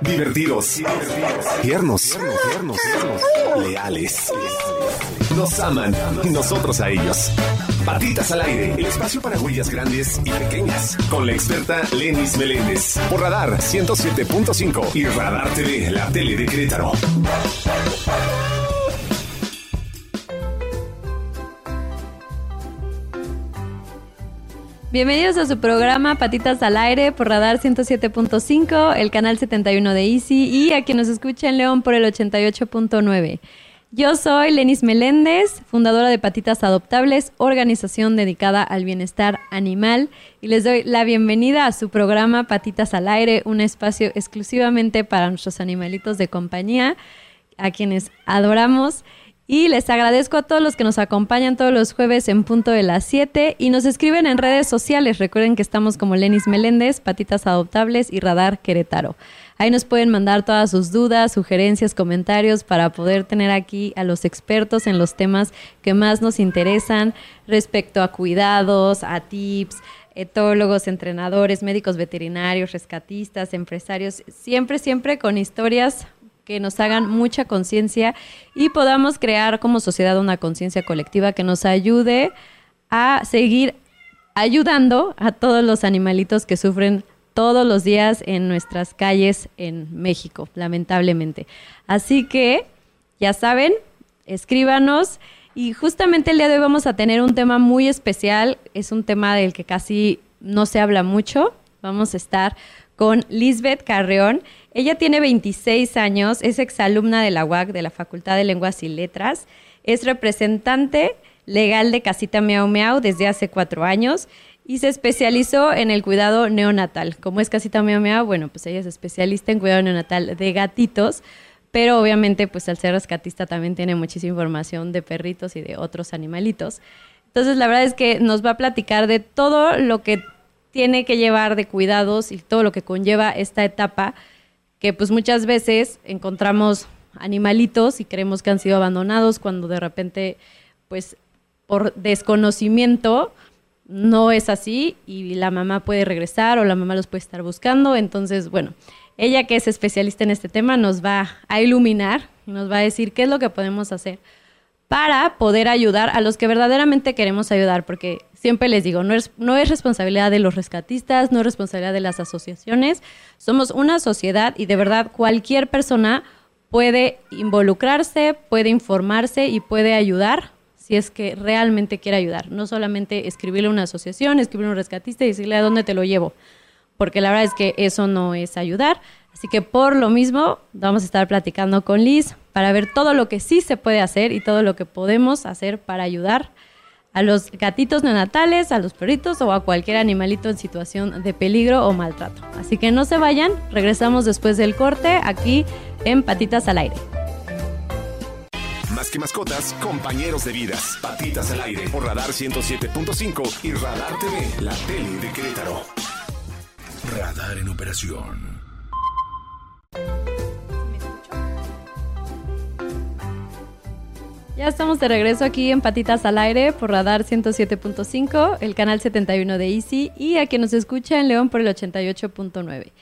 divertidos, tiernos, leales. Nos aman, nosotros a ellos. Patitas al aire, el espacio para huellas grandes y pequeñas. Con la experta Lenis Meléndez. Por Radar 107.5 y Radar TV, la tele de Querétaro. Bienvenidos a su programa Patitas al Aire por Radar 107.5, el canal 71 de Easy y a quien nos escucha en León por el 88.9. Yo soy Lenis Meléndez, fundadora de Patitas Adoptables, organización dedicada al bienestar animal, y les doy la bienvenida a su programa Patitas al Aire, un espacio exclusivamente para nuestros animalitos de compañía, a quienes adoramos. Y les agradezco a todos los que nos acompañan todos los jueves en punto de las 7 y nos escriben en redes sociales. Recuerden que estamos como Lenis Meléndez, Patitas Adoptables y Radar Querétaro. Ahí nos pueden mandar todas sus dudas, sugerencias, comentarios para poder tener aquí a los expertos en los temas que más nos interesan respecto a cuidados, a tips, etólogos, entrenadores, médicos veterinarios, rescatistas, empresarios, siempre, siempre con historias que nos hagan mucha conciencia y podamos crear como sociedad una conciencia colectiva que nos ayude a seguir ayudando a todos los animalitos que sufren todos los días en nuestras calles en México, lamentablemente. Así que, ya saben, escríbanos y justamente el día de hoy vamos a tener un tema muy especial, es un tema del que casi no se habla mucho. Vamos a estar con Lisbeth Carreón. Ella tiene 26 años, es exalumna de la UAC, de la Facultad de Lenguas y Letras, es representante legal de Casita Miau Miau desde hace cuatro años y se especializó en el cuidado neonatal. Como es Casita Miau Miau, bueno, pues ella es especialista en cuidado neonatal de gatitos, pero obviamente pues al ser rescatista también tiene muchísima información de perritos y de otros animalitos. Entonces la verdad es que nos va a platicar de todo lo que tiene que llevar de cuidados y todo lo que conlleva esta etapa, que pues muchas veces encontramos animalitos y creemos que han sido abandonados cuando de repente, pues por desconocimiento, no es así y la mamá puede regresar o la mamá los puede estar buscando. Entonces, bueno, ella que es especialista en este tema nos va a iluminar, nos va a decir qué es lo que podemos hacer para poder ayudar a los que verdaderamente queremos ayudar, porque siempre les digo, no es, no es responsabilidad de los rescatistas, no es responsabilidad de las asociaciones, somos una sociedad y de verdad cualquier persona puede involucrarse, puede informarse y puede ayudar si es que realmente quiere ayudar, no solamente escribirle a una asociación, escribirle a un rescatista y decirle a dónde te lo llevo, porque la verdad es que eso no es ayudar. Así que por lo mismo vamos a estar platicando con Liz para ver todo lo que sí se puede hacer y todo lo que podemos hacer para ayudar a los gatitos neonatales, a los perritos o a cualquier animalito en situación de peligro o maltrato. Así que no se vayan, regresamos después del corte aquí en Patitas al Aire. Más que mascotas, compañeros de vidas. Patitas al Aire por Radar 107.5 y Radar TV, la tele de Querétaro. Radar en operación. Ya estamos de regreso aquí en Patitas al Aire por Radar 107.5, el canal 71 de Easy y a quien nos escucha en León por el 88.9.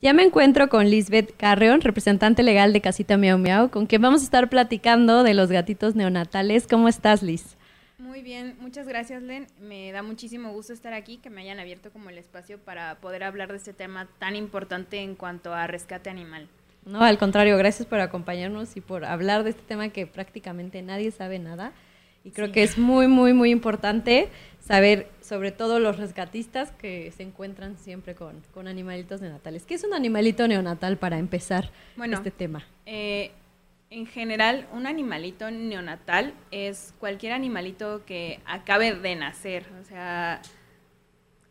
Ya me encuentro con Lisbeth Carreón, representante legal de Casita Miau Miau, con quien vamos a estar platicando de los gatitos neonatales. ¿Cómo estás, Liz? Muy bien, muchas gracias, Len. Me da muchísimo gusto estar aquí, que me hayan abierto como el espacio para poder hablar de este tema tan importante en cuanto a rescate animal. No, al contrario, gracias por acompañarnos y por hablar de este tema que prácticamente nadie sabe nada. Y creo que es muy, muy, muy importante saber sobre todo los rescatistas que se encuentran siempre con, con animalitos neonatales. ¿Qué es un animalito neonatal para empezar este tema? Eh, en general, un animalito neonatal es cualquier animalito que acabe de nacer. O sea,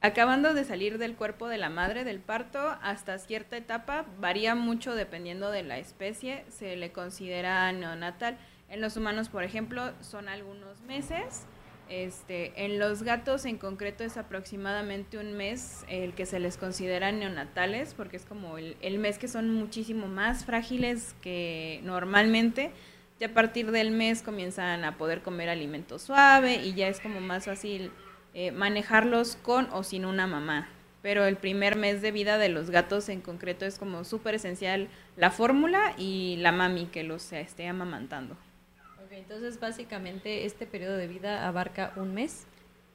acabando de salir del cuerpo de la madre del parto hasta cierta etapa, varía mucho dependiendo de la especie, se le considera neonatal. En los humanos, por ejemplo, son algunos meses. Este, en los gatos en concreto es aproximadamente un mes el que se les considera neonatales, porque es como el, el mes que son muchísimo más frágiles que normalmente. Ya a partir del mes comienzan a poder comer alimento suave y ya es como más fácil eh, manejarlos con o sin una mamá. pero el primer mes de vida de los gatos en concreto es como súper esencial la fórmula y la mami que los esté amamantando. Ok, entonces básicamente este periodo de vida abarca un mes.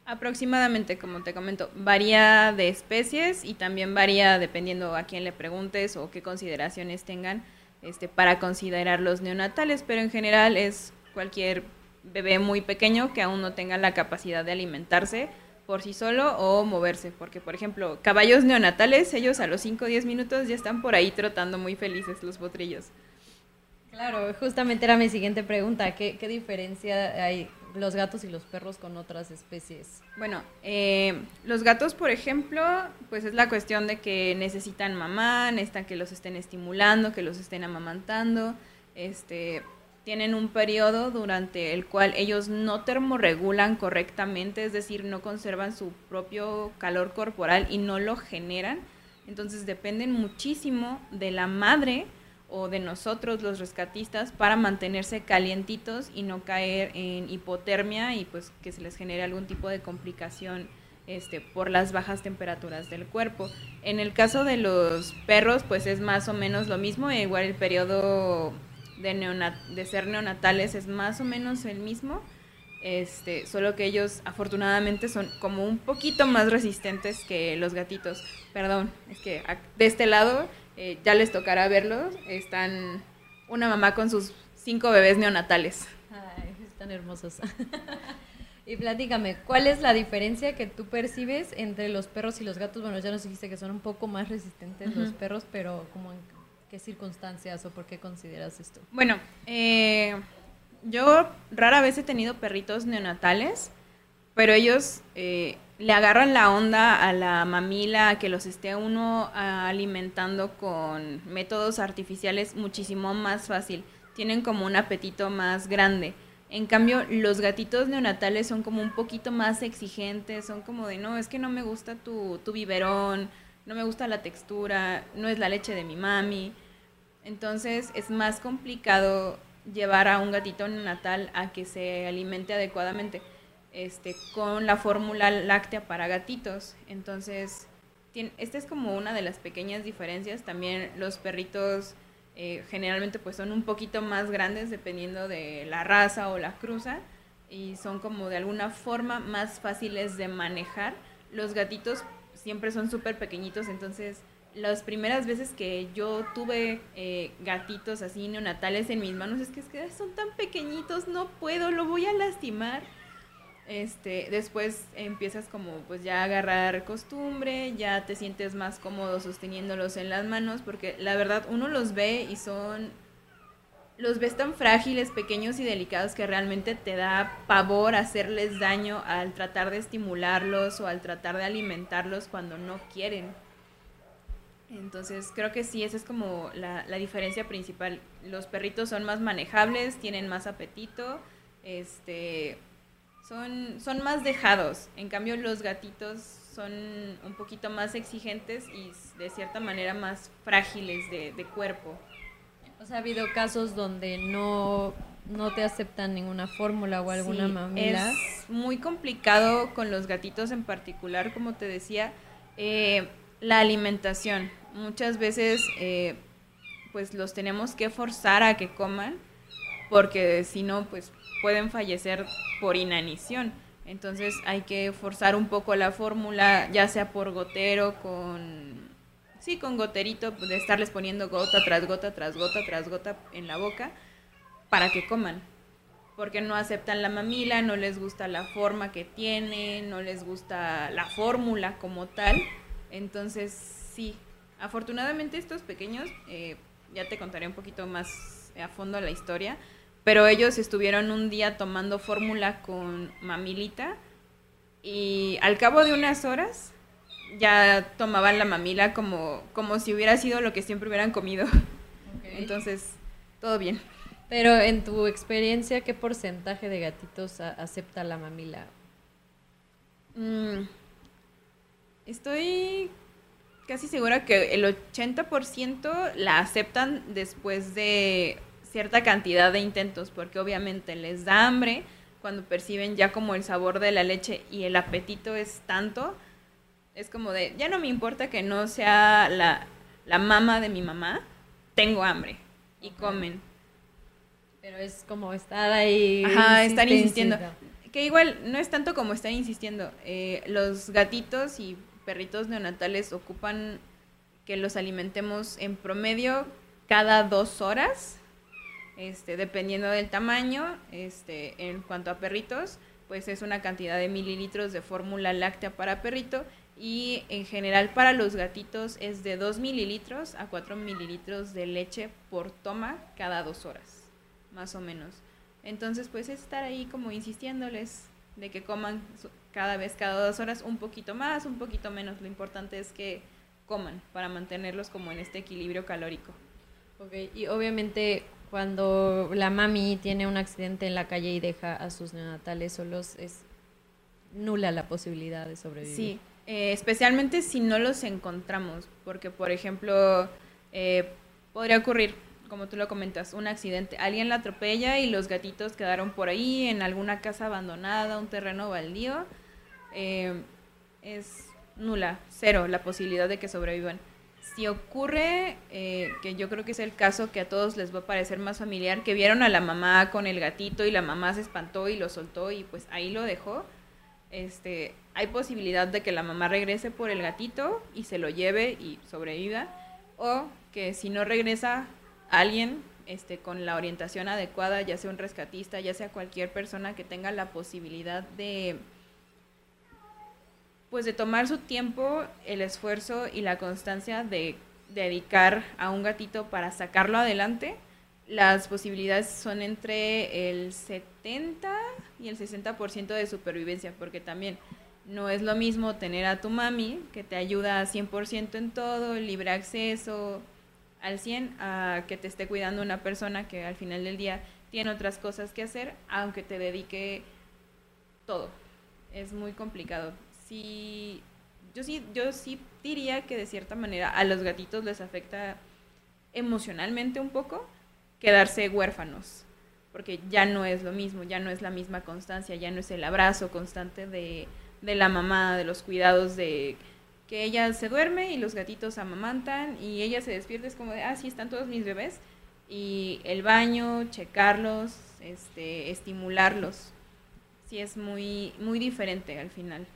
Aproximadamente, como te comento, varía de especies y también varía dependiendo a quién le preguntes o qué consideraciones tengan este, para considerar los neonatales, pero en general es cualquier bebé muy pequeño que aún no tenga la capacidad de alimentarse por sí solo o moverse, porque por ejemplo, caballos neonatales, ellos a los 5 o 10 minutos ya están por ahí trotando muy felices los potrillos. Claro, justamente era mi siguiente pregunta, ¿qué, qué diferencia hay los gatos y los perros con otras especies? Bueno, eh, los gatos, por ejemplo, pues es la cuestión de que necesitan mamá, necesitan que los estén estimulando, que los estén amamantando, este, tienen un periodo durante el cual ellos no termorregulan correctamente, es decir, no conservan su propio calor corporal y no lo generan. Entonces dependen muchísimo de la madre o de nosotros los rescatistas para mantenerse calientitos y no caer en hipotermia y pues que se les genere algún tipo de complicación este, por las bajas temperaturas del cuerpo. En el caso de los perros pues es más o menos lo mismo, igual el periodo de, de ser neonatales es más o menos el mismo, este, solo que ellos afortunadamente son como un poquito más resistentes que los gatitos. Perdón, es que de este lado eh, ya les tocará verlos, están una mamá con sus cinco bebés neonatales. Ay, están hermosos. y platícame, ¿cuál es la diferencia que tú percibes entre los perros y los gatos? Bueno, ya nos dijiste que son un poco más resistentes los perros, pero como en qué circunstancias o por qué consideras esto? Bueno, eh, yo rara vez he tenido perritos neonatales, pero ellos eh, le agarran la onda a la mamila, que los esté uno alimentando con métodos artificiales muchísimo más fácil. Tienen como un apetito más grande. En cambio, los gatitos neonatales son como un poquito más exigentes, son como de, no, es que no me gusta tu, tu biberón, no me gusta la textura, no es la leche de mi mami. Entonces es más complicado llevar a un gatito natal a que se alimente adecuadamente este, con la fórmula láctea para gatitos. Entonces, esta es como una de las pequeñas diferencias. También los perritos eh, generalmente pues son un poquito más grandes dependiendo de la raza o la cruza y son como de alguna forma más fáciles de manejar. Los gatitos siempre son súper pequeñitos, entonces las primeras veces que yo tuve eh, gatitos así neonatales en mis manos, es que, es que son tan pequeñitos, no puedo, lo voy a lastimar. Este, después empiezas como pues ya a agarrar costumbre, ya te sientes más cómodo sosteniéndolos en las manos, porque la verdad uno los ve y son, los ves tan frágiles, pequeños y delicados que realmente te da pavor hacerles daño al tratar de estimularlos o al tratar de alimentarlos cuando no quieren. Entonces creo que sí, esa es como la, diferencia principal. Los perritos son más manejables, tienen más apetito, este, son, son más dejados. En cambio los gatitos son un poquito más exigentes y de cierta manera más frágiles de, cuerpo. O sea, ha habido casos donde no, no te aceptan ninguna fórmula o alguna sí, mamila. Es muy complicado con los gatitos en particular, como te decía. Eh, la alimentación muchas veces eh, pues los tenemos que forzar a que coman porque si no pues pueden fallecer por inanición. Entonces hay que forzar un poco la fórmula, ya sea por gotero, con sí, con goterito, de estarles poniendo gota tras gota tras gota tras gota en la boca para que coman. Porque no aceptan la mamila, no les gusta la forma que tiene, no les gusta la fórmula como tal. Entonces, sí, Afortunadamente estos pequeños, eh, ya te contaré un poquito más a fondo la historia, pero ellos estuvieron un día tomando fórmula con mamilita y al cabo de unas horas ya tomaban la mamila como, como si hubiera sido lo que siempre hubieran comido. Entonces, todo bien. Pero en tu experiencia, ¿qué porcentaje de gatitos acepta la mamila? Mm, estoy casi segura que el 80% la aceptan después de cierta cantidad de intentos, porque obviamente les da hambre cuando perciben ya como el sabor de la leche y el apetito es tanto Es como de, ya no me importa que no sea la, la mamá de mi mamá, tengo hambre y comen. Pero es como estar ahí. Ajá, estar insistiendo. Que igual no es tanto como estar insistiendo. eh, los gatitos y perritos neonatales ocupan que los alimentemos en promedio cada dos horas, este, dependiendo del tamaño. Este, en cuanto a perritos, pues es una cantidad de mililitros de fórmula láctea para perrito y en general para los gatitos es de 2 mililitros a 4 mililitros de leche por toma cada dos horas, más o menos. Entonces, pues es estar ahí como insistiéndoles de que coman cada vez, cada dos horas, un poquito más, un poquito menos. Lo importante es que coman para mantenerlos como en este equilibrio calórico. Ok, y obviamente cuando la mami tiene un accidente en la calle y deja a sus neonatales solos, es nula la posibilidad de sobrevivir. Sí, eh, especialmente si no los encontramos, porque por ejemplo, eh, podría ocurrir, como tú lo comentas, un accidente, alguien la atropella y los gatitos quedaron por ahí en alguna casa abandonada, un terreno baldío, eh, es nula, cero la posibilidad de que sobrevivan. Si ocurre, eh, que yo creo que es el caso que a todos les va a parecer más familiar, que vieron a la mamá con el gatito y la mamá se espantó y lo soltó y pues ahí lo dejó, este, hay posibilidad de que la mamá regrese por el gatito y se lo lleve y sobreviva, o que si no regresa alguien este, con la orientación adecuada, ya sea un rescatista, ya sea cualquier persona que tenga la posibilidad de pues de tomar su tiempo, el esfuerzo y la constancia de dedicar a un gatito para sacarlo adelante, las posibilidades son entre el 70 y el 60% de supervivencia, porque también no es lo mismo tener a tu mami, que te ayuda 100% en todo, libre acceso al 100, a que te esté cuidando una persona que al final del día tiene otras cosas que hacer, aunque te dedique todo. Es muy complicado. Sí, yo sí, yo sí diría que de cierta manera a los gatitos les afecta emocionalmente un poco quedarse huérfanos, porque ya no es lo mismo, ya no es la misma constancia, ya no es el abrazo constante de, de la mamá, de los cuidados de que ella se duerme y los gatitos amamantan y ella se despierta, es como de, ah, sí, están todos mis bebés, y el baño, checarlos, este, estimularlos, sí es muy, muy diferente al final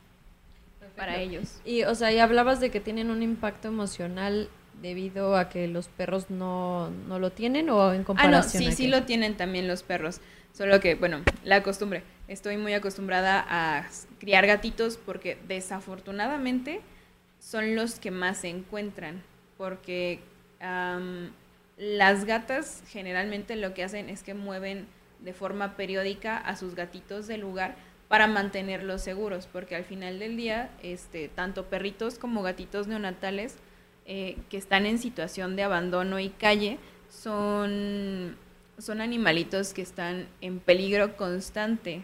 para ellos. Y, o sea, y hablabas de que tienen un impacto emocional debido a que los perros no, no lo tienen o en Ah, no, comparación sí, a sí qué? lo tienen también los perros. Solo que, bueno, la costumbre. Estoy muy acostumbrada a criar gatitos porque desafortunadamente son los que más se encuentran. Porque am, las gatas generalmente lo que hacen es que mueven de forma periódica a sus gatitos del lugar para mantenerlos seguros, porque al final del día, este, tanto perritos como gatitos neonatales eh, que están en situación de abandono y calle son, son animalitos que están en peligro constante.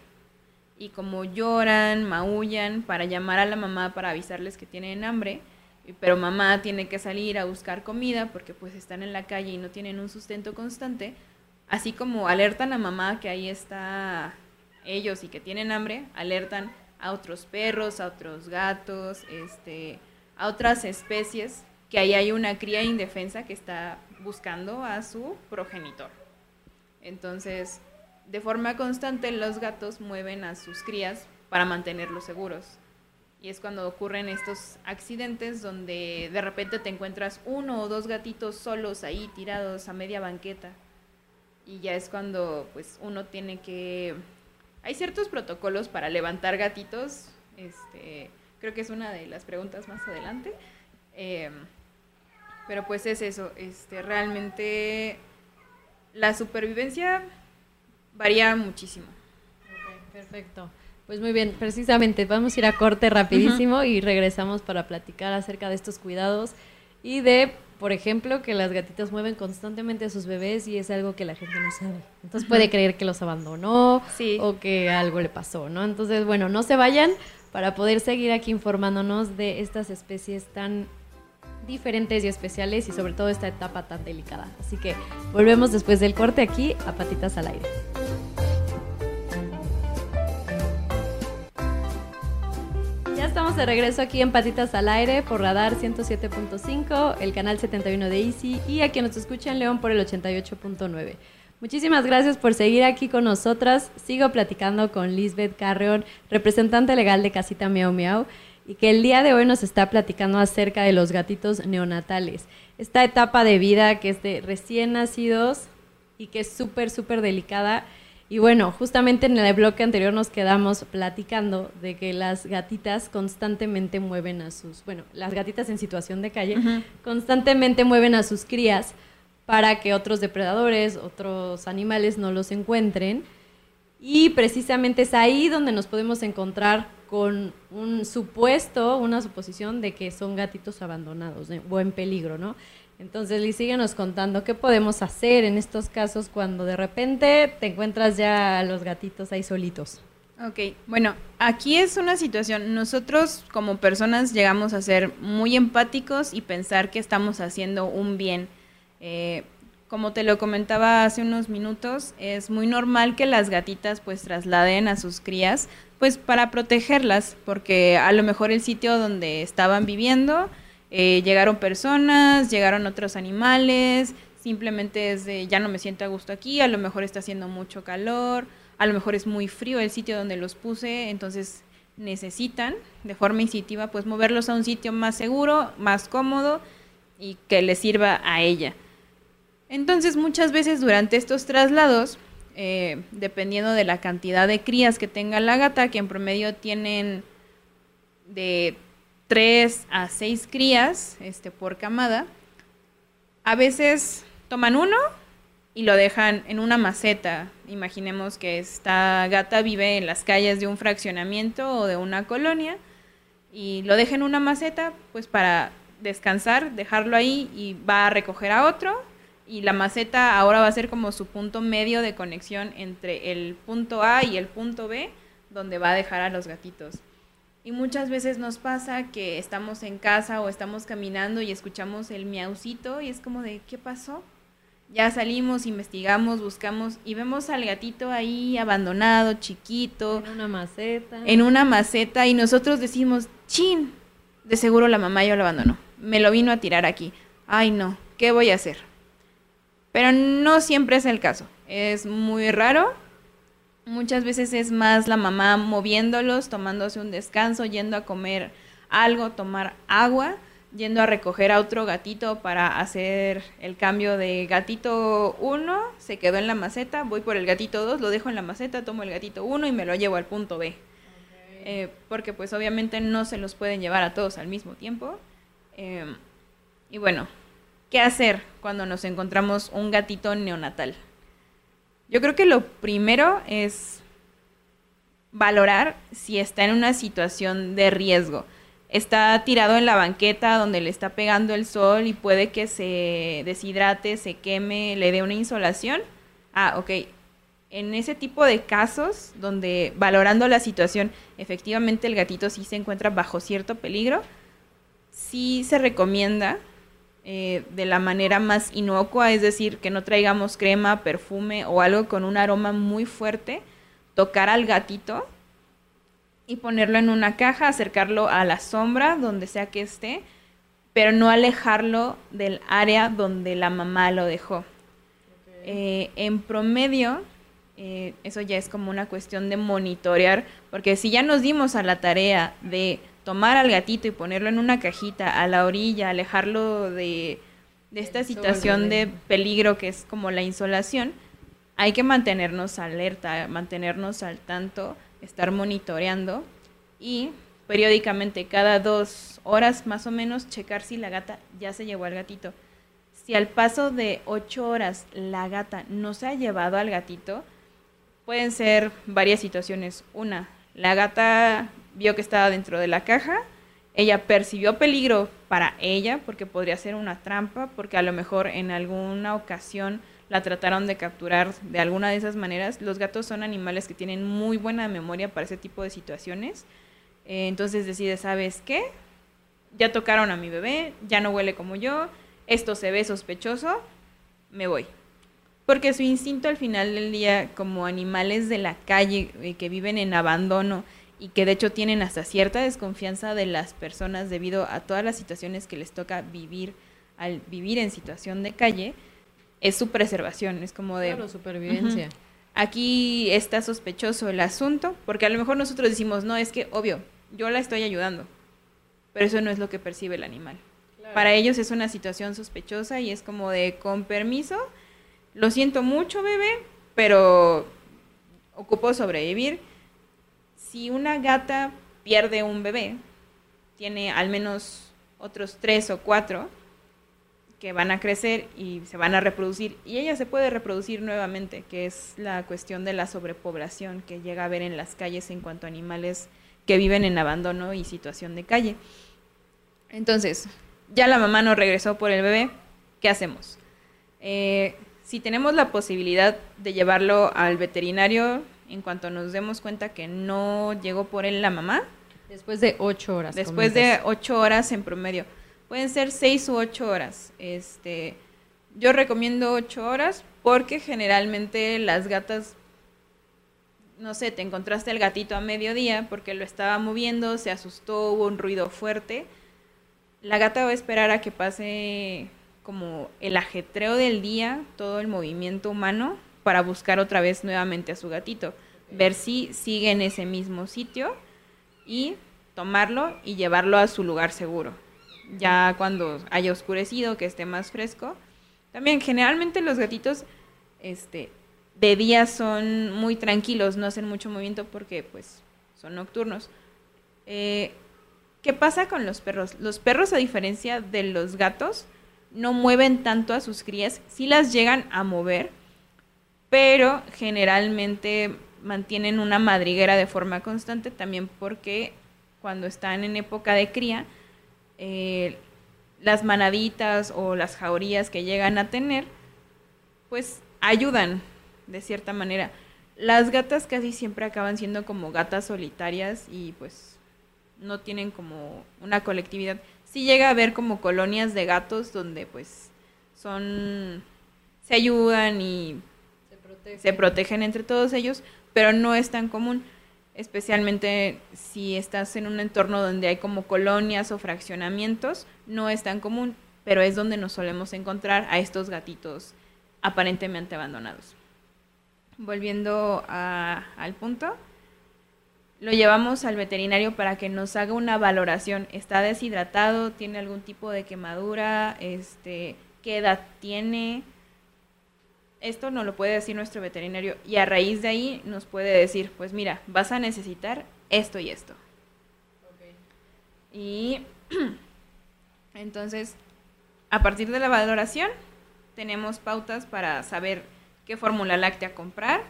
Y como lloran, maullan para llamar a la mamá para avisarles que tienen hambre, pero mamá tiene que salir a buscar comida porque pues están en la calle y no tienen un sustento constante, así como alertan a mamá que ahí está ellos y que tienen hambre, alertan a otros perros, a otros gatos, este, a otras especies que ahí hay una cría indefensa que está buscando a su progenitor. Entonces, de forma constante los gatos mueven a sus crías para mantenerlos seguros. Y es cuando ocurren estos accidentes donde de repente te encuentras uno o dos gatitos solos ahí tirados a media banqueta. Y ya es cuando pues uno tiene que hay ciertos protocolos para levantar gatitos. Este, creo que es una de las preguntas más adelante. Em, pero pues es eso, este, realmente la supervivencia varía muchísimo. Ok, perfecto. Pues muy bien, precisamente vamos a ir a corte rapidísimo y regresamos para platicar acerca de estos cuidados y de, por ejemplo, que las gatitas mueven constantemente a sus bebés y es algo que la gente no sabe. Entonces puede creer que los abandonó Sí. o que algo le pasó, ¿no? Entonces, bueno, no se vayan para poder seguir aquí informándonos de estas especies tan diferentes y especiales y sobre todo esta etapa tan delicada. Así que volvemos después del corte aquí a Patitas al Aire. Ya estamos de regreso aquí en Patitas al Aire por Radar 107.5, el canal 71 de Easy y a quien nos escucha en León por el 88.9. Muchísimas gracias por seguir aquí con nosotras. Sigo platicando con Lisbeth Carreón, representante legal de Casita Miau Miau, y que el día de hoy nos está platicando acerca de los gatitos neonatales. Esta etapa de vida que es de recién nacidos y que es súper, súper delicada y bueno, justamente en el bloque anterior nos quedamos platicando de que las gatitas constantemente mueven a sus, bueno, las gatitas en situación de calle constantemente mueven a sus crías para que otros depredadores, otros animales no los encuentren. Y precisamente es ahí donde nos podemos encontrar con un supuesto, una suposición de que son gatitos abandonados o en peligro, ¿no? Entonces, Liz, síguenos contando qué podemos hacer en estos casos cuando de repente te encuentras ya los gatitos ahí solitos. Ok, bueno, aquí es una situación, nosotros como personas llegamos a ser muy empáticos y pensar que estamos haciendo un bien. Eh, como te lo comentaba hace unos minutos, es muy normal que las gatitas pues trasladen a sus crías pues para protegerlas, porque a lo mejor el sitio donde estaban viviendo eh, llegaron personas, llegaron otros animales, simplemente es de ya no me siento a gusto aquí, a lo mejor está haciendo mucho calor, a lo mejor es muy frío el sitio donde los puse, entonces necesitan de forma instintiva pues moverlos a un sitio más seguro, más cómodo y que les sirva a ella. Entonces muchas veces durante estos traslados, eh, dependiendo de la cantidad de crías que tenga la gata, que en promedio tienen de tres a seis crías este, por camada, a veces toman uno y lo dejan en una maceta. Imaginemos que esta gata vive en las calles de un fraccionamiento o de una colonia y lo deja en una maceta pues para descansar, dejarlo ahí y va a recoger a otro y la maceta ahora va a ser como su punto medio de conexión entre el punto A y el punto B donde va a dejar a los gatitos. Y muchas veces nos pasa que estamos en casa o estamos caminando y escuchamos el miaucito y es como de, ¿qué pasó? Ya salimos, investigamos, buscamos y vemos al gatito ahí abandonado, chiquito. En una maceta. En una maceta y nosotros decimos, chin, de seguro la mamá ya lo abandonó. Me lo vino a tirar aquí. Ay no, ¿qué voy a hacer? Pero no siempre es el caso. Es muy raro Muchas veces es más la mamá moviéndolos, tomándose un descanso, yendo a comer algo, tomar agua, yendo a recoger a otro gatito para hacer el cambio de gatito 1, se quedó en la maceta, voy por el gatito 2, lo dejo en la maceta, tomo el gatito 1 y me lo llevo al punto B. Eh, porque pues obviamente no se los pueden llevar a todos al mismo tiempo. Em, y bueno, ¿qué hacer cuando nos encontramos un gatito neonatal? Yo creo que lo primero es valorar si está en una situación de riesgo. Está tirado en la banqueta donde le está pegando el sol y puede que se deshidrate, se queme, le dé una insolación. Ah, ok. En ese tipo de casos donde valorando la situación, efectivamente el gatito sí se encuentra bajo cierto peligro, sí se recomienda eh, de la manera más inocua, es decir, que no traigamos crema, perfume o algo con un aroma muy fuerte, tocar al gatito y ponerlo en una caja, acercarlo a la sombra, donde sea que esté, pero no alejarlo del área donde la mamá lo dejó. Eh, en promedio, eh, eso ya es como una cuestión de monitorear, porque si ya nos dimos a la tarea de tomar al gatito y ponerlo en una cajita a la orilla, alejarlo de, esta situación de peligro que es como la insolación, hay que mantenernos alerta, mantenernos al tanto, estar monitoreando y periódicamente, cada dos horas más o menos, checar si la gata ya se llevó al gatito. Si al paso de ocho horas la gata no se ha llevado al gatito, pueden ser varias situaciones. Una, la gata vio que estaba dentro de la caja, ella percibió peligro para ella porque podría ser una trampa, porque a lo mejor en alguna ocasión la trataron de capturar de alguna de esas maneras. Los gatos son animales que tienen muy buena memoria para ese tipo de situaciones. Eh, entonces decide, ¿sabes qué? Ya tocaron a mi bebé, ya no huele como yo, esto se ve sospechoso, me voy. Porque su instinto al final del día, como animales de la calle eh, que viven en abandono, y que de hecho tienen hasta cierta desconfianza de las personas debido a todas las situaciones que les toca vivir al vivir en situación de calle, es su preservación, es como de... Claro, supervivencia. Aquí está sospechoso el asunto, porque a lo mejor nosotros decimos, no, es que obvio, yo la estoy ayudando, pero eso no es lo que percibe el animal. Para ellos es una situación sospechosa y es como de, con permiso, lo siento mucho, bebé, pero ocupo sobrevivir. Si una gata pierde un bebé, tiene al menos otros tres o cuatro que van a crecer y se van a reproducir y ella se puede reproducir nuevamente, que es la cuestión de la sobrepoblación que llega a haber en las calles en cuanto a animales que viven en abandono y situación de calle. Entonces, ya la mamá no regresó por el bebé, ¿qué hacemos? Eh, si tenemos la posibilidad de llevarlo al veterinario en cuanto nos demos cuenta que no llegó por él la mamá, Después de ocho horas. después de ocho horas en promedio, pueden ser seis u ocho horas. Este, yo recomiendo ocho horas porque generalmente las gatas, no sé, te encontraste el gatito a mediodía porque lo estaba moviendo, se asustó, hubo un ruido fuerte. La gata va a esperar a que pase como el ajetreo del día, todo el movimiento humano, para buscar otra vez nuevamente a su gatito, ver si sigue en ese mismo sitio y tomarlo y llevarlo a su lugar seguro. Ya cuando haya oscurecido, que esté más fresco. También generalmente los gatitos este de día son muy tranquilos, no hacen mucho movimiento porque pues son nocturnos. Eh, ¿Qué pasa con los perros? Los perros, a diferencia de los gatos, no mueven tanto a sus crías, sí las llegan a mover, pero generalmente mantienen una madriguera de forma constante también porque cuando están en época de cría, eh, las manaditas o las jaurías que llegan a tener, pues ayudan de cierta manera. Las gatas casi siempre acaban siendo como gatas solitarias y pues no tienen como una colectividad. Sí llega a haber como colonias de gatos donde pues son se ayudan y Se protege. se protegen entre todos ellos, pero no es tan común, especialmente si estás en un entorno donde hay como colonias o fraccionamientos, no es tan común, pero es donde nos solemos encontrar a estos gatitos aparentemente abandonados. Volviendo al punto, lo llevamos al veterinario para que nos haga una valoración. ¿Está deshidratado? ¿Tiene algún tipo de quemadura? Este, ¿Qué edad tiene? Esto nos lo puede decir nuestro veterinario y a raíz de ahí nos puede decir, pues mira, vas a necesitar esto y esto. Y entonces, a partir de la valoración, tenemos pautas para saber qué fórmula láctea comprar,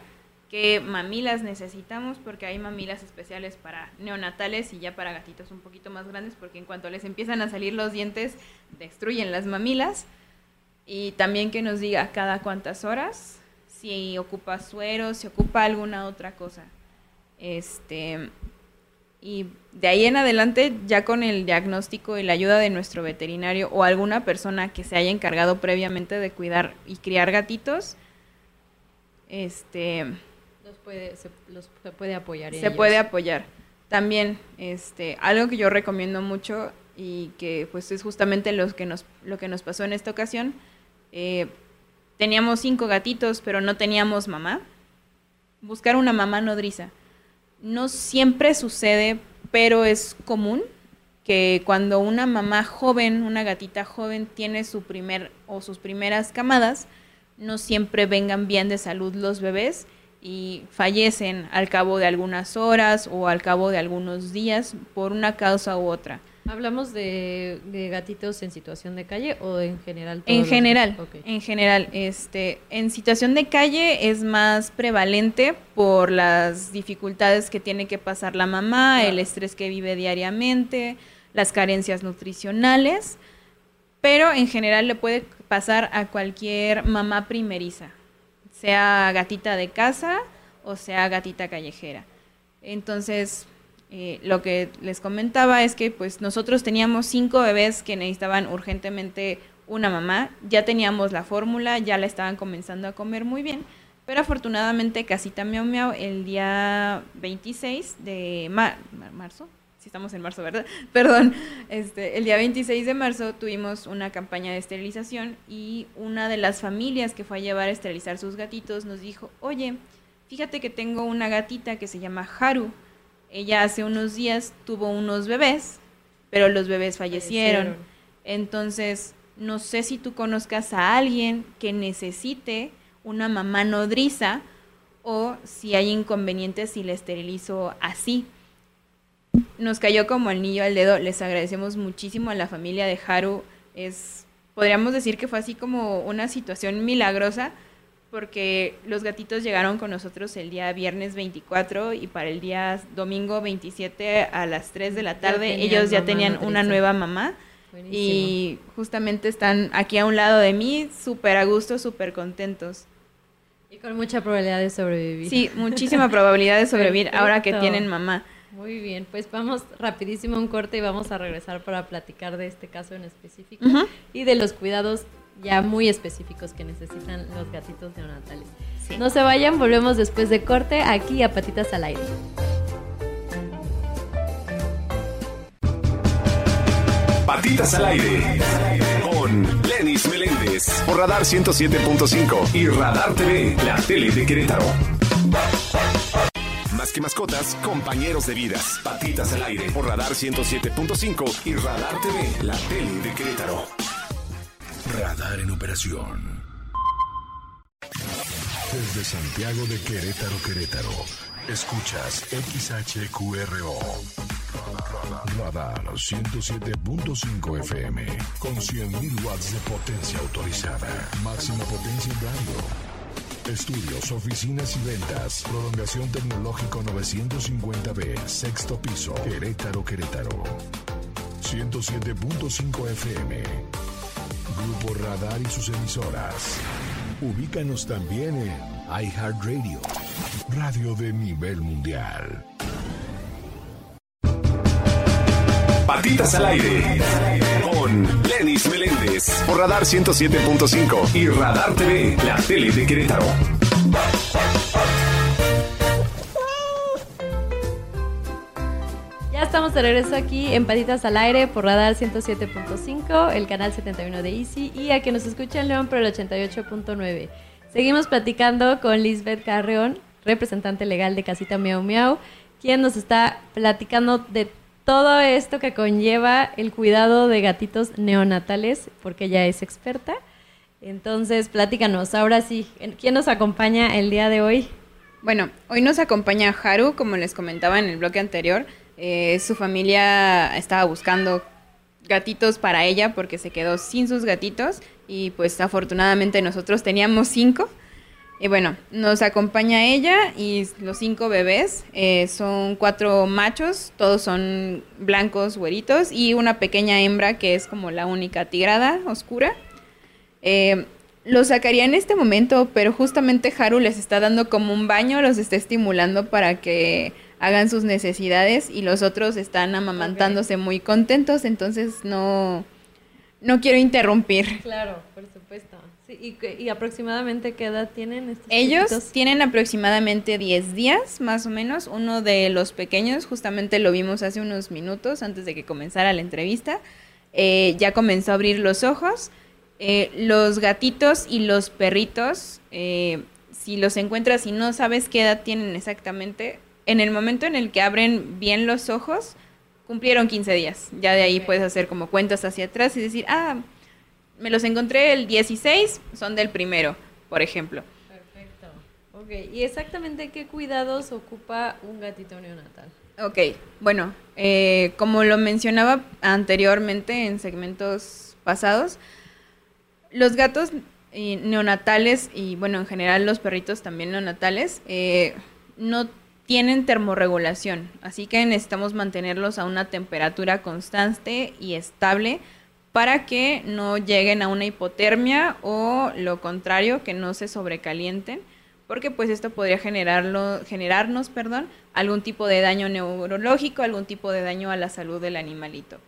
qué mamilas necesitamos, porque hay mamilas especiales para neonatales y ya para gatitos un poquito más grandes, porque en cuanto les empiezan a salir los dientes, destruyen las mamilas. Y también que nos diga cada cuántas horas, si ocupa suero, si ocupa alguna otra cosa. Este, y de ahí en adelante, ya con el diagnóstico y la ayuda de nuestro veterinario o alguna persona que se haya encargado previamente de cuidar y criar gatitos, este, Los puede, se, los se puede apoyar. en se ellos. puede apoyar. También, este, algo que yo recomiendo mucho y que pues es justamente lo que nos, lo que nos pasó en esta ocasión. Eh, teníamos cinco gatitos, pero no teníamos mamá. Buscar una mamá nodriza. No siempre sucede, pero es común que cuando una mamá joven, una gatita joven, tiene su primer o sus primeras camadas, no siempre vengan bien de salud los bebés y fallecen al cabo de algunas horas o al cabo de algunos días por una causa u otra. ¿Hablamos de, de gatitos en situación de calle o en general? En general, en general, este, en situación de calle es más prevalente por las dificultades que tiene que pasar la mamá, el estrés que vive diariamente, las carencias nutricionales, pero en general le puede pasar a cualquier mamá primeriza, sea gatita de casa o sea gatita callejera. Entonces, eh, lo que les comentaba es que pues nosotros teníamos cinco bebés que necesitaban urgentemente una mamá, ya teníamos la fórmula, ya la estaban comenzando a comer muy bien, Pero afortunadamente Casita Miau Miau el día 26 de marzo, si estamos en marzo, ¿verdad? Perdón, este, el día 26 de marzo tuvimos una campaña de esterilización y una de las familias que fue a llevar a esterilizar sus gatitos nos dijo, oye, fíjate que tengo una gatita que se llama Haru. Ella hace unos días tuvo unos bebés, pero los bebés fallecieron. Entonces, no sé si tú conozcas a alguien que necesite una mamá nodriza o si hay inconvenientes si la esterilizo así nos cayó como el niño al dedo. Les agradecemos muchísimo a la familia de Haru. Es, podríamos decir que fue así como una situación milagrosa porque los gatitos llegaron con nosotros el día viernes 24 y para el día domingo 27 a las 3 de la tarde ellos ya tenían una nueva mamá. Y justamente están aquí a un lado de mí, súper a gusto, súper contentos. Y con mucha probabilidad de sobrevivir. Sí, muchísima probabilidad de sobrevivir ahora que tienen mamá. Muy bien, pues vamos rapidísimo a un corte y vamos a regresar para platicar de este caso en específico y de los cuidados ya muy específicos que necesitan los gatitos neonatales. No se vayan, volvemos después de corte aquí a Patitas al Aire. Patitas al Aire con Lenis Meléndez por Radar 107.5 y Radar TV, la tele de Querétaro. Más que mascotas, compañeros de vidas. Patitas al aire por Radar 107.5 y Radar TV, la tele de Querétaro. Radar en operación. Desde Santiago de Querétaro, Querétaro. Escuchas XHQRO. Radar 107.5 FM con 100.000 watts de potencia autorizada. Máxima potencia en radio Estudios, oficinas y ventas. Prolongación tecnológico 950B, sexto piso, Querétaro, Querétaro. 107.5 FM. Grupo Radar y sus emisoras. Ubícanos también en iHeartRadio, radio de nivel mundial. Patitas al aire con Lenis Meléndez por Radar 107.5 y Radar TV, la tele de Querétaro. Estamos de regreso aquí en Patitas al aire por Radar 107.5, el canal 71 de Easy y a que nos escucha en León por el 88.9. Seguimos platicando con Lisbeth Carreón, representante legal de Casita Miau Miau, quien nos está platicando de todo esto que conlleva el cuidado de gatitos neonatales, porque ella es experta. Entonces, platícanos, ahora sí, ¿quién nos acompaña el día de hoy? Bueno, hoy nos acompaña Haru, como les comentaba en el bloque anterior. Eh, su familia estaba buscando gatitos para ella porque se quedó sin sus gatitos y pues afortunadamente nosotros teníamos cinco. Y bueno, nos acompaña ella y los cinco bebés. Eh, son cuatro machos, todos son blancos, güeritos, y una pequeña hembra que es como la única tigrada oscura. Eh, los sacaría en este momento, pero justamente Haru les está dando como un baño, los está estimulando para que hagan sus necesidades y los otros están amamantándose muy contentos, entonces no, no quiero interrumpir. Claro, por supuesto. ¿y, aproximadamente qué edad tienen estos Ellos tienen aproximadamente 10 días, más o menos. Uno de los pequeños, justamente lo vimos hace unos minutos antes de que comenzara la entrevista, eh, ya comenzó a abrir los ojos. Eh, los gatitos y los perritos, eh, si los encuentras y no sabes qué edad tienen exactamente, en el momento en el que abren bien los ojos, cumplieron 15 días. Ya de ahí puedes hacer como cuentas hacia atrás y decir, ah, me los encontré el 16, son del primero, por ejemplo. Perfecto. Ok, ¿y exactamente qué cuidados ocupa un gatito neonatal? Ok, bueno, eh, como lo mencionaba anteriormente en segmentos pasados, los gatos eh, neonatales y bueno, en general los perritos también neonatales eh, no tienen termorregulación, así que necesitamos mantenerlos a una temperatura constante y estable para que no lleguen a una hipotermia o lo contrario, que no se sobrecalienten, porque pues esto podría generarlo, generarnos perdón, algún tipo de daño neurológico, algún tipo de daño a la salud del animalito.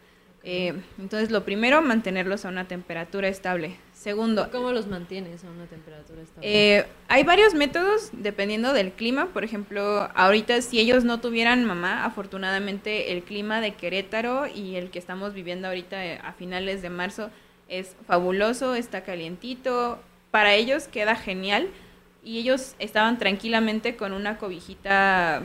Eh, entonces, lo primero, mantenerlos a una temperatura estable. Segundo, ¿cómo los mantienes a una temperatura estable? Eh, hay varios métodos dependiendo del clima. Por ejemplo, ahorita si ellos no tuvieran mamá, afortunadamente el clima de Querétaro y el que estamos viviendo ahorita eh, a finales de marzo es fabuloso, está calientito. Para ellos queda genial y ellos estaban tranquilamente con una cobijita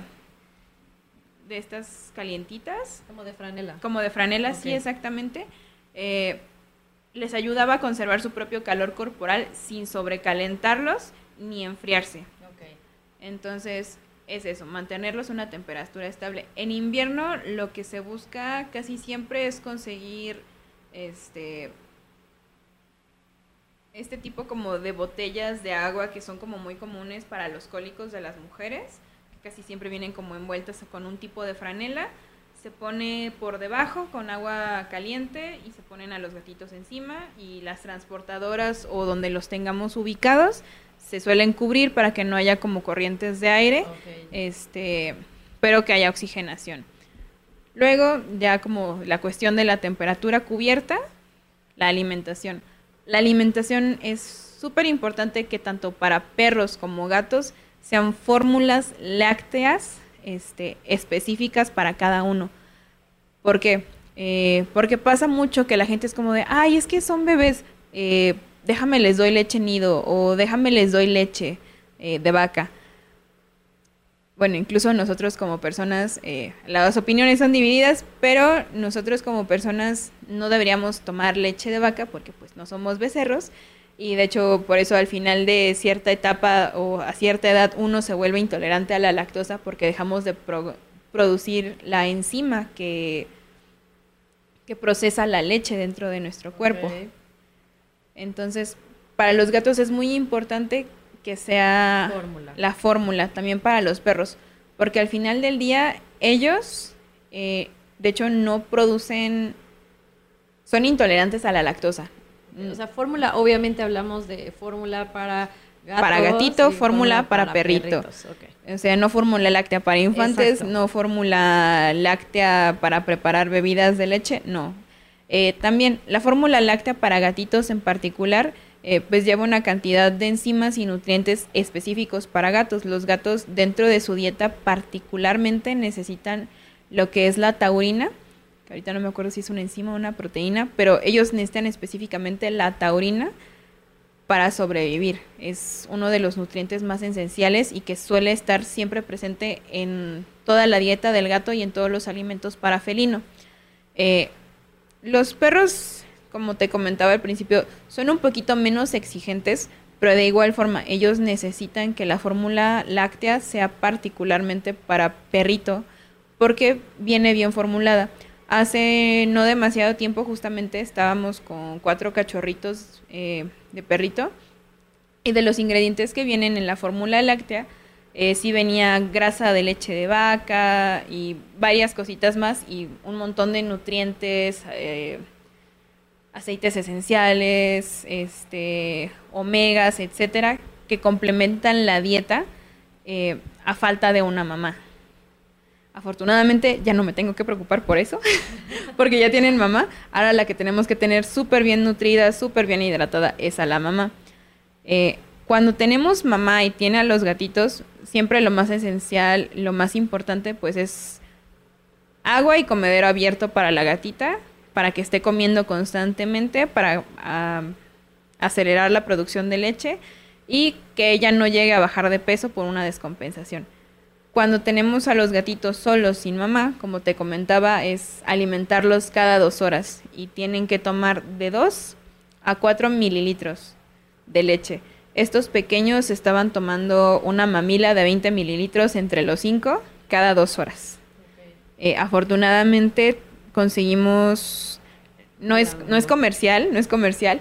de estas calientitas. Como de franela. Como de franela, sí, exactamente. Eh, les ayudaba a conservar su propio calor corporal sin sobrecalentarlos ni enfriarse. Entonces, es eso, mantenerlos a una temperatura estable. En invierno lo que se busca casi siempre es conseguir este este tipo como de botellas de agua que son como muy comunes para los cólicos de las mujeres casi siempre vienen como envueltas con un tipo de franela. Se pone por debajo con agua caliente y se ponen a los gatitos encima y las transportadoras o donde los tengamos ubicados se suelen cubrir para que no haya como corrientes de aire, este, pero que haya oxigenación. Luego, ya como la cuestión de la temperatura cubierta, la alimentación. La alimentación es súper importante que tanto para perros como gatos sean fórmulas lácteas este, específicas para cada uno. ¿Por qué? Eh, porque pasa mucho que la gente es como de, ay, es que son bebés, eh, déjame les doy leche nido o déjame les doy leche eh, de vaca. Bueno, incluso nosotros como personas, las opiniones son divididas, pero nosotros como personas no deberíamos tomar leche de vaca porque pues no somos becerros y de hecho por eso al final de cierta etapa o a cierta edad uno se vuelve intolerante a la lactosa porque dejamos de producir la enzima que, que procesa la leche dentro de nuestro cuerpo. Entonces, para los gatos es muy importante que sea la fórmula, también para los perros, porque al final del día ellos, eh, de hecho, no producen, son intolerantes a la lactosa, o sea, fórmula, obviamente hablamos de fórmula para gatos Para gatito, fórmula para, perrito. O sea, no fórmula láctea para infantes, no fórmula láctea para preparar bebidas de leche, no. Eh, también la fórmula láctea para gatitos en particular, eh, pues lleva una cantidad de enzimas y nutrientes específicos para gatos. Los gatos dentro de su dieta particularmente necesitan lo que es la taurina, ahorita no me acuerdo si es una enzima o una proteína, pero ellos necesitan específicamente la taurina para sobrevivir. Es uno de los nutrientes más esenciales y que suele estar siempre presente en toda la dieta del gato y en todos los alimentos para felino. Eh, los perros, como te comentaba al principio, son un poquito menos exigentes, pero de igual forma ellos necesitan que la fórmula láctea sea particularmente para perrito porque viene bien formulada. Hace no demasiado tiempo justamente estábamos con cuatro cachorritos eh, de perrito y de los ingredientes que vienen en la fórmula láctea, eh, sí venía grasa de leche de vaca y varias cositas más y un montón de nutrientes, eh, aceites esenciales, este, omegas, etcétera, que complementan la dieta a falta de una mamá. Afortunadamente ya no me tengo que preocupar por eso, porque ya tienen mamá. Ahora la que tenemos que tener súper bien nutrida, súper bien hidratada es a la mamá. Eh, cuando tenemos mamá y tiene a los gatitos, siempre lo más esencial, lo más importante, pues es agua y comedero abierto para la gatita, para que esté comiendo constantemente, para acelerar la producción de leche y que ella no llegue a bajar de peso por una descompensación. Cuando tenemos a los gatitos solos sin mamá, como te comentaba, es alimentarlos cada dos horas y tienen que tomar de 2 a 4 mililitros de leche. Estos pequeños estaban tomando una mamila de 20 mililitros entre los 5 cada dos horas. Eh, afortunadamente conseguimos, no es, no es comercial, no es comercial,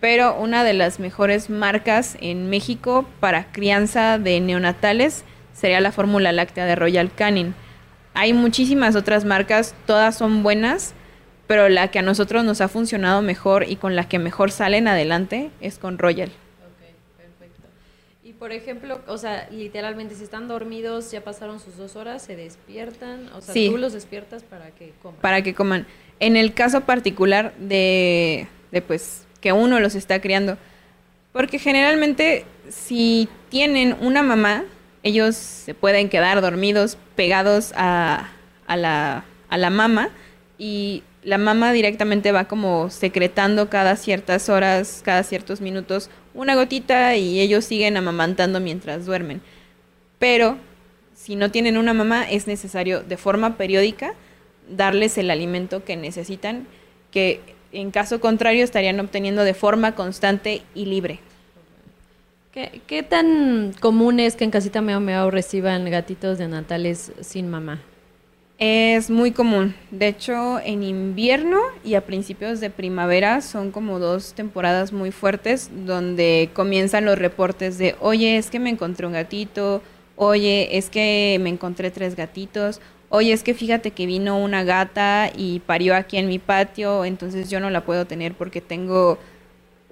pero una de las mejores marcas en México para crianza de neonatales sería la fórmula láctea de Royal Canin. Hay muchísimas otras marcas, todas son buenas, pero la que a nosotros nos ha funcionado mejor y con la que mejor salen adelante es con Royal. Y por ejemplo, o sea, literalmente, si están dormidos, ya pasaron sus dos horas, se despiertan, o sea, Sí. tú los despiertas para que coman. para que coman. En el caso particular de, de, pues que uno los está criando, porque generalmente si tienen una mamá, ellos se pueden quedar dormidos pegados a, a la, a la mama y la mama directamente va como secretando cada ciertas horas, cada ciertos minutos una gotita y ellos siguen amamantando mientras duermen. Pero si no tienen una mamá es necesario de forma periódica darles el alimento que necesitan, que en caso contrario estarían obteniendo de forma constante y libre. ¿Qué, tan común es que en Casita Meow Meow reciban gatitos de natales sin mamá? Es muy común. De hecho, en invierno y a principios de primavera son como dos temporadas muy fuertes donde comienzan los reportes de, oye, es que me encontré un gatito, oye, es que me encontré tres gatitos, oye, es que fíjate que vino una gata y parió aquí en mi patio, entonces yo no la puedo tener porque tengo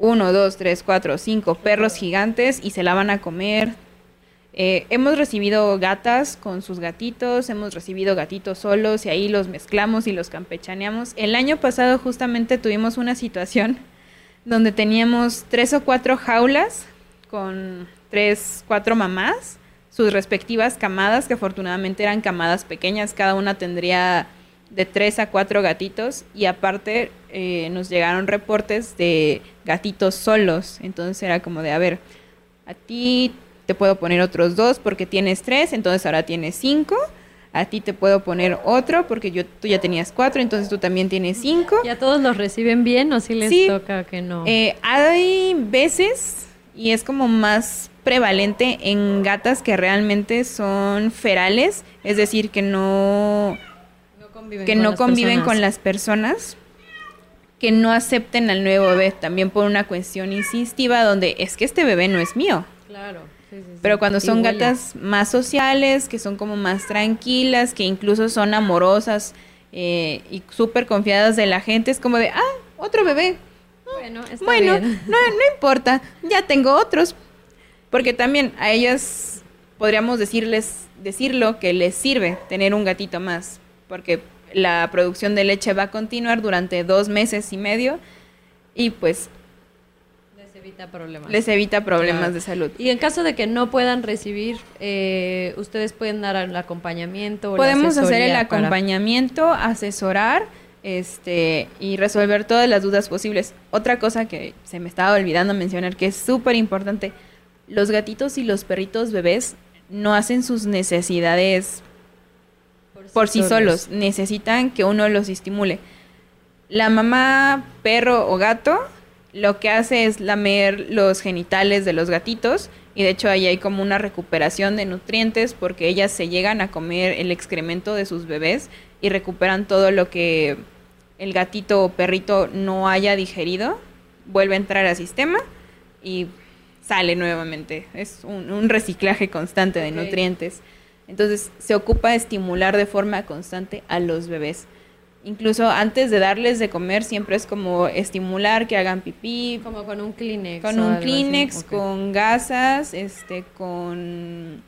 uno, dos, tres, cuatro, cinco perros gigantes y se la van a comer. Eh, hemos recibido gatas con sus gatitos, hemos recibido gatitos solos y ahí los mezclamos y los campechaneamos. El año pasado justamente tuvimos una situación donde teníamos tres o cuatro jaulas con tres, cuatro mamás, sus respectivas camadas, que afortunadamente eran camadas pequeñas, cada una tendría de tres a cuatro gatitos y aparte eh, nos llegaron reportes de gatitos solos, entonces era como de, a ver, a ti te puedo poner otros dos porque tienes tres, entonces ahora tienes cinco. A ti te puedo poner otro porque yo, tú ya tenías cuatro, entonces tú también tienes cinco. ¿Ya todos los reciben bien o si les Sí. toca que no? Eh, hay veces, y es como más prevalente en gatas que realmente son ferales, es decir, que no conviven que con no las conviven personas. con las personas, que no acepten al nuevo bebé, también por una cuestión insistiva donde es que este bebé no es mío. Claro. sí, sí, sí. Pero cuando son huele. gatas más sociales, que son como más tranquilas, que incluso son amorosas eh, y súper confiadas de la gente, es como de, ah, otro bebé. Bueno, está bueno, bien. no, no importa, ya tengo otros. Porque también a ellas podríamos decirles, decirlo que les sirve tener un gatito más, porque la producción de leche va a continuar durante dos meses y medio y pues Les evita problemas. les evita problemas Claro. de salud. Y en caso de que no puedan recibir, eh, ustedes pueden dar el acompañamiento. o la Podemos hacer el para- acompañamiento, asesorar este, y resolver todas las dudas posibles. Otra cosa que se me estaba olvidando mencionar que es súper importante, los gatitos y los perritos bebés no hacen sus necesidades por sí solos, necesitan que uno los estimule. La mamá, perro o gato, lo que hace es lamer los genitales de los gatitos y de hecho ahí hay como una recuperación de nutrientes porque ellas se llegan a comer el excremento de sus bebés y recuperan todo lo que el gatito o perrito no haya digerido, vuelve a entrar al sistema y sale nuevamente. Es un, un reciclaje constante de nutrientes. Entonces se ocupa de estimular de forma constante a los bebés. Incluso antes de darles de comer siempre es como estimular que hagan pipí, Como con un Kleenex. con un. Kleenex, con gasas, este, con,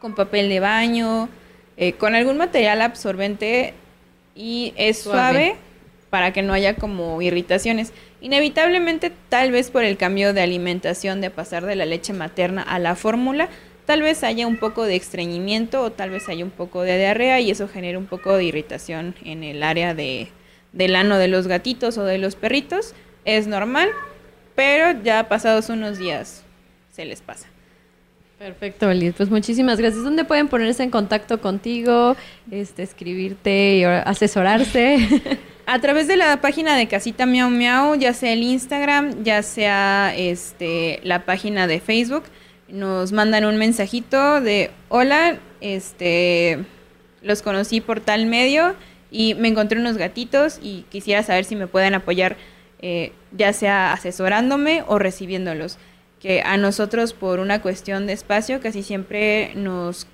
con papel de baño, eh, con algún material absorbente y es Suave. suave. para que no haya como irritaciones. Inevitablemente, tal vez por el cambio de alimentación de pasar de la leche materna a la fórmula, tal vez haya un poco de estreñimiento o tal vez haya un poco de diarrea y eso genera un poco de irritación en el área de, del ano de los gatitos o de los perritos. Es normal, pero ya pasados unos días se les pasa. Perfecto, Liz. Pues muchísimas gracias. ¿Dónde pueden ponerse en contacto contigo, este, escribirte y asesorarse? A través de la página de Casita Miau Miau, ya sea el Instagram, ya sea este la página de Facebook, nos mandan un mensajito de hola, este los conocí por tal medio y me encontré unos gatitos y quisiera saber si me pueden apoyar, eh, ya sea asesorándome o recibiéndolos. Que a nosotros por una cuestión de espacio casi siempre nos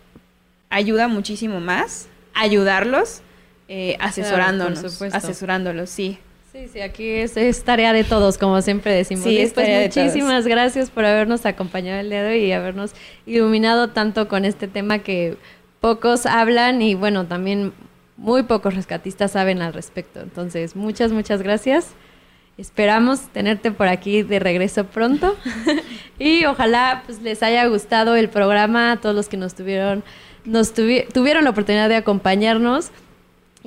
ayuda muchísimo más ayudarlos eh, asesorándonos, asesorándolos, sí. Sí, sí, aquí es, tarea de todos, como siempre decimos. Sí, es pues muchísimas gracias por habernos acompañado el día de hoy y habernos iluminado tanto con este tema que pocos hablan y bueno, también muy pocos rescatistas saben al respecto. Entonces, muchas, muchas gracias. Esperamos tenerte por aquí de regreso pronto y ojalá pues, les haya gustado el programa a todos los que nos tuvieron, nos tuvieron la oportunidad de acompañarnos.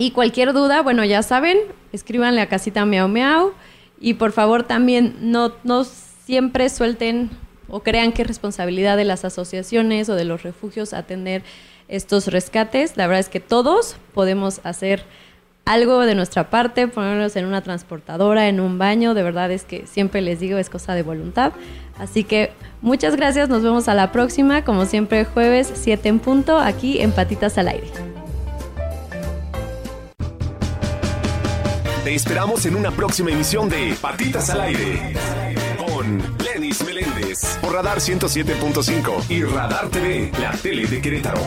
Y cualquier duda, bueno, ya saben, escríbanle a Casita Miau Miau. Y por favor también no, no siempre suelten o crean que es responsabilidad de las asociaciones o de los refugios atender estos rescates. La verdad es que todos podemos hacer algo de nuestra parte, ponernos en una transportadora, en un baño. De verdad es que siempre les digo, es cosa de voluntad. Así que muchas gracias, nos vemos a la próxima, como siempre jueves 7 en punto, aquí en Patitas al Aire. Te esperamos en una próxima emisión de Patitas al Aire con Lenis Meléndez por Radar 107.5 y Radar TV, la tele de Querétaro.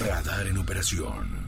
Radar en operación.